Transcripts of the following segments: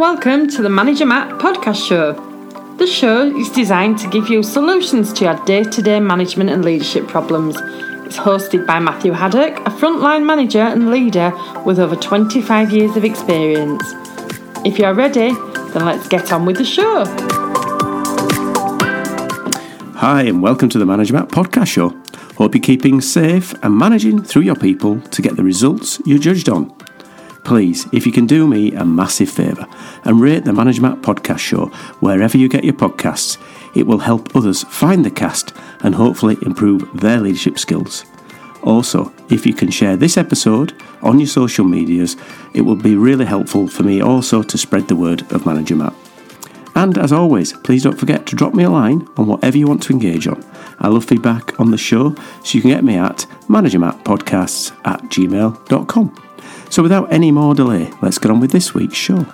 Welcome to the Manager Matt podcast show. The show is designed to give you solutions to your day to day management and leadership problems. It's hosted by Matthew Haddock, a frontline manager and leader with over 25 years of experience. If you're ready, then let's get on with the show. Hi, and welcome to the Manager Matt podcast show. Hope you're keeping safe and managing through your people to get the results you're judged on. Please, if you can do me a massive favour and rate the Manager Matt podcast show wherever you get your podcasts, it will help others find the cast and hopefully improve their leadership skills. Also, if you can share this episode on your social medias, it will be really helpful for me also to spread the word of Manager Matt. And as always, please don't forget to drop me a line on whatever you want to engage on. I love feedback on the show, so you can get me at managermattpodcasts at gmail.com. So without any more delay, let's get on with this week's show.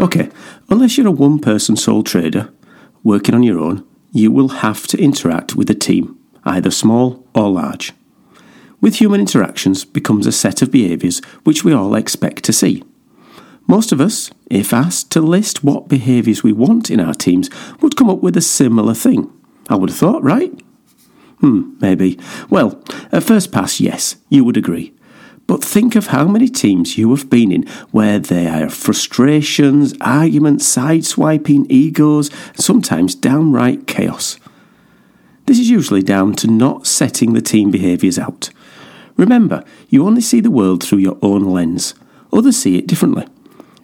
Okay, unless you're a one person sole trader working on your own, you will have to interact with a team, either small or large. With human interactions becomes a set of behaviours which we all expect to see. Most of us, if asked to list what behaviours we want in our teams, would come up with a similar thing. I would have thought, right? Hmm, maybe. Well, at first pass, yes, you would agree. But think of how many teams you have been in where there are frustrations, arguments, sideswiping, egos, sometimes downright chaos. This is usually down to not setting the team behaviours out. Remember, you only see the world through your own lens. Others see it differently.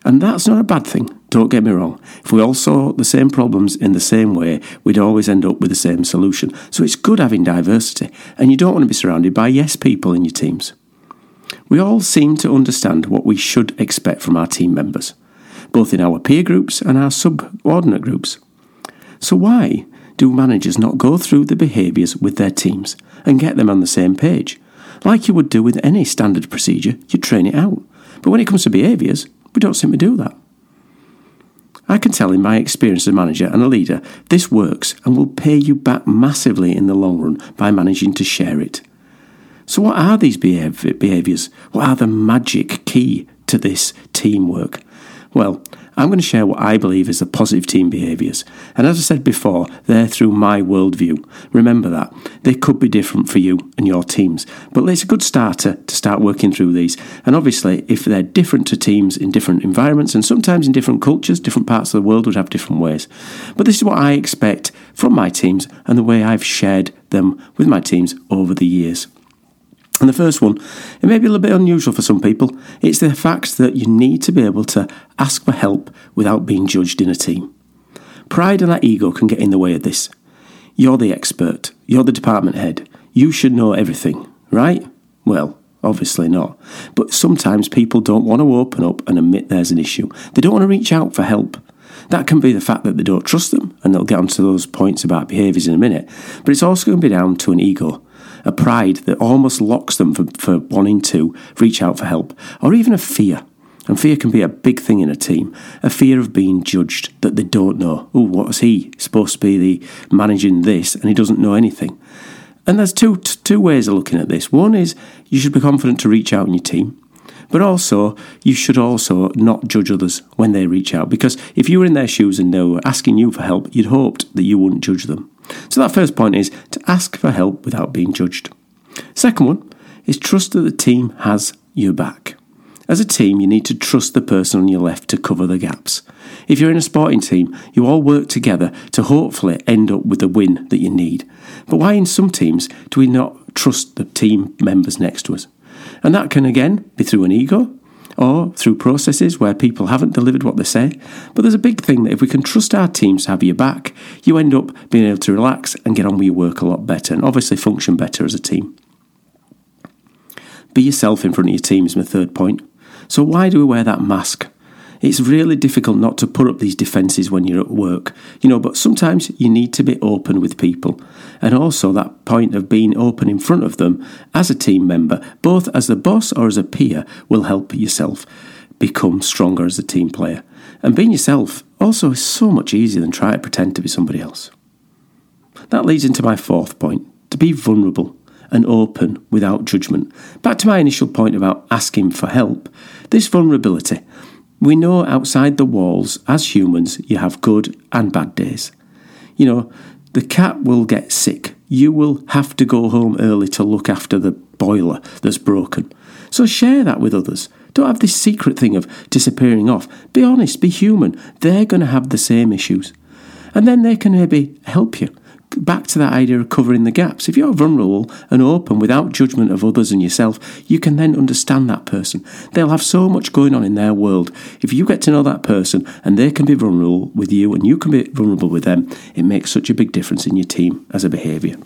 And that's not a bad thing, don't get me wrong. If we all saw the same problems in the same way, we'd always end up with the same solution. So it's good having diversity, and you don't want to be surrounded by yes people in your teams. We all seem to understand what we should expect from our team members, both in our peer groups and our subordinate groups. So why do managers not go through the behaviours with their teams and get them on the same page? Like you would do with any standard procedure, you train it out. But when it comes to behaviours, we don't seem to do that. I can tell in my experience as a manager and a leader, this works and will pay you back massively in the long run by managing to share it. So, what are these behaviours? What are the magic key to this teamwork? Well, I'm going to share what I believe is the positive team behaviours. And as I said before, they're through my worldview. Remember that. They could be different for you and your teams. But it's a good starter to start working through these. And obviously, if they're different to teams in different environments and sometimes in different cultures, different parts of the world would have different ways. But this is what I expect from my teams and the way I've shared them with my teams over the years. And the first one, it may be a little bit unusual for some people. It's the fact that you need to be able to ask for help without being judged in a team. Pride and that ego can get in the way of this. You're the expert, you're the department head, you should know everything, right? Well, obviously not. But sometimes people don't want to open up and admit there's an issue. They don't want to reach out for help. That can be the fact that they don't trust them, and they'll get onto those points about behaviours in a minute. But it's also going to be down to an ego a pride that almost locks them for, for wanting to reach out for help, or even a fear. And fear can be a big thing in a team. A fear of being judged that they don't know. Oh, what is he supposed to be the managing this and he doesn't know anything? And there's two two ways of looking at this. One is you should be confident to reach out in your team. But also, you should also not judge others when they reach out because if you were in their shoes and they were asking you for help, you'd hoped that you wouldn't judge them. So that first point is to ask for help without being judged. Second one is trust that the team has your back. As a team, you need to trust the person on your left to cover the gaps. If you're in a sporting team, you all work together to hopefully end up with the win that you need. But why in some teams do we not trust the team members next to us? And that can again be through an ego, or through processes where people haven't delivered what they say. But there's a big thing that if we can trust our teams to have your back, you end up being able to relax and get on with your work a lot better and obviously function better as a team. Be yourself in front of your team is my third point. So, why do we wear that mask? It's really difficult not to put up these defences when you're at work, you know, but sometimes you need to be open with people. And also that point of being open in front of them as a team member, both as a boss or as a peer, will help yourself become stronger as a team player. And being yourself also is so much easier than trying to pretend to be somebody else. That leads into my fourth point to be vulnerable and open without judgment. Back to my initial point about asking for help, this vulnerability. We know outside the walls, as humans, you have good and bad days. You know, the cat will get sick. You will have to go home early to look after the boiler that's broken. So share that with others. Don't have this secret thing of disappearing off. Be honest, be human. They're going to have the same issues. And then they can maybe help you. Back to that idea of covering the gaps. If you're vulnerable and open without judgment of others and yourself, you can then understand that person. They'll have so much going on in their world. If you get to know that person and they can be vulnerable with you and you can be vulnerable with them, it makes such a big difference in your team as a behaviour.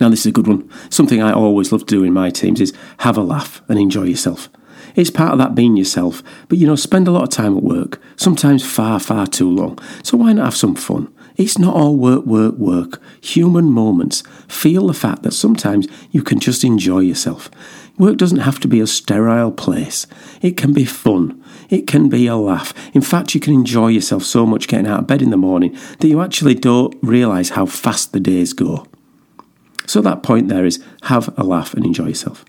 Now, this is a good one. Something I always love to do in my teams is have a laugh and enjoy yourself. It's part of that being yourself, but you know, spend a lot of time at work, sometimes far, far too long. So why not have some fun? It's not all work, work, work. Human moments. Feel the fact that sometimes you can just enjoy yourself. Work doesn't have to be a sterile place. It can be fun. It can be a laugh. In fact, you can enjoy yourself so much getting out of bed in the morning that you actually don't realise how fast the days go. So, that point there is have a laugh and enjoy yourself.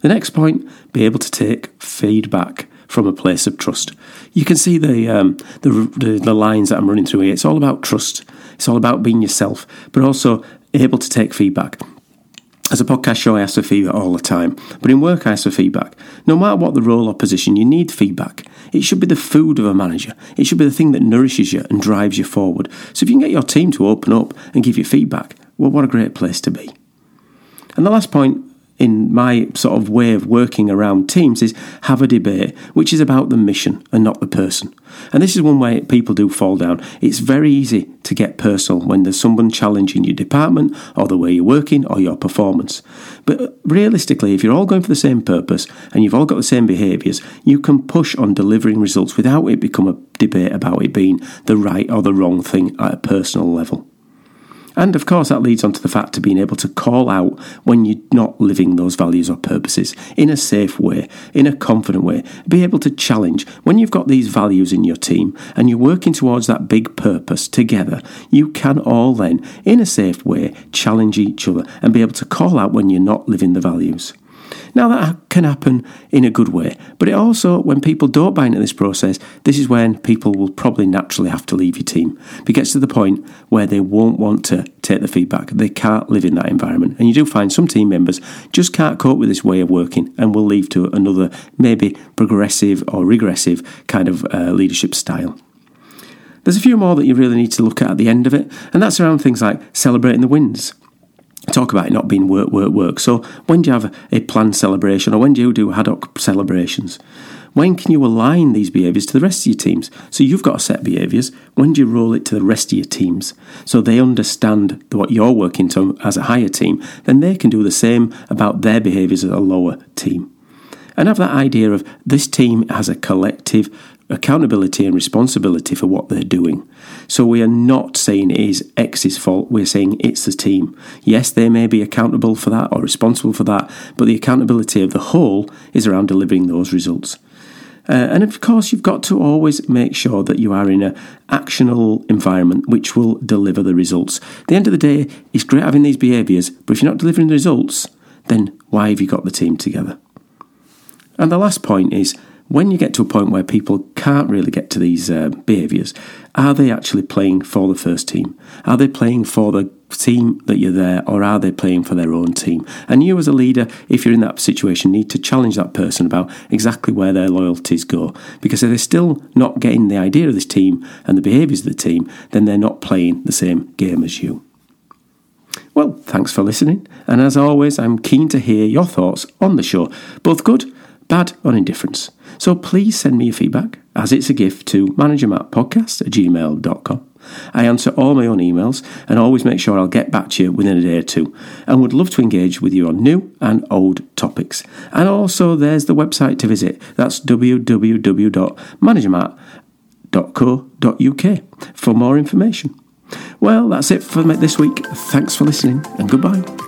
The next point, be able to take feedback from a place of trust. You can see the, um, the, the, the lines that I'm running through here. It's all about trust. It's all about being yourself, but also able to take feedback. As a podcast show, I ask for feedback all the time, but in work, I ask for feedback. No matter what the role or position, you need feedback. It should be the food of a manager. It should be the thing that nourishes you and drives you forward. So if you can get your team to open up and give you feedback, well, what a great place to be. And the last point in my sort of way of working around teams is have a debate which is about the mission and not the person. And this is one way people do fall down. It's very easy to get personal when there's someone challenging your department or the way you're working or your performance. But realistically, if you're all going for the same purpose and you've all got the same behaviours, you can push on delivering results without it become a debate about it being the right or the wrong thing at a personal level. And of course, that leads on to the fact of being able to call out when you're not living those values or purposes in a safe way, in a confident way. Be able to challenge when you've got these values in your team and you're working towards that big purpose together. You can all then, in a safe way, challenge each other and be able to call out when you're not living the values. Now, that can happen in a good way, but it also, when people don't buy into this process, this is when people will probably naturally have to leave your team. It gets to the point where they won't want to take the feedback. They can't live in that environment. And you do find some team members just can't cope with this way of working and will leave to another, maybe progressive or regressive kind of uh, leadership style. There's a few more that you really need to look at at the end of it, and that's around things like celebrating the wins talk about it not being work, work, work. So when do you have a planned celebration or when do you do ad hoc celebrations? When can you align these behaviours to the rest of your teams? So you've got a set of behaviours. When do you roll it to the rest of your teams? So they understand what you're working to as a higher team, then they can do the same about their behaviours as a lower team. And have that idea of this team has a collective accountability and responsibility for what they're doing. So we are not saying it is X's fault, we're saying it's the team. Yes, they may be accountable for that or responsible for that, but the accountability of the whole is around delivering those results. Uh, and of course, you've got to always make sure that you are in an actionable environment which will deliver the results. At the end of the day, it's great having these behaviours, but if you're not delivering the results, then why have you got the team together? And the last point is when you get to a point where people can't really get to these uh, behaviours, are they actually playing for the first team? Are they playing for the team that you're there, or are they playing for their own team? And you, as a leader, if you're in that situation, need to challenge that person about exactly where their loyalties go. Because if they're still not getting the idea of this team and the behaviours of the team, then they're not playing the same game as you. Well, thanks for listening. And as always, I'm keen to hear your thoughts on the show, both good, bad, on indifference. So please send me your feedback as it's a gift to managermattpodcast at gmail.com. I answer all my own emails and always make sure I'll get back to you within a day or two and would love to engage with you on new and old topics. And also, there's the website to visit. That's www.managermatt.co.uk for more information. Well, that's it for this week. Thanks for listening and goodbye.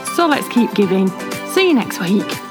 so let's keep giving. See you next week.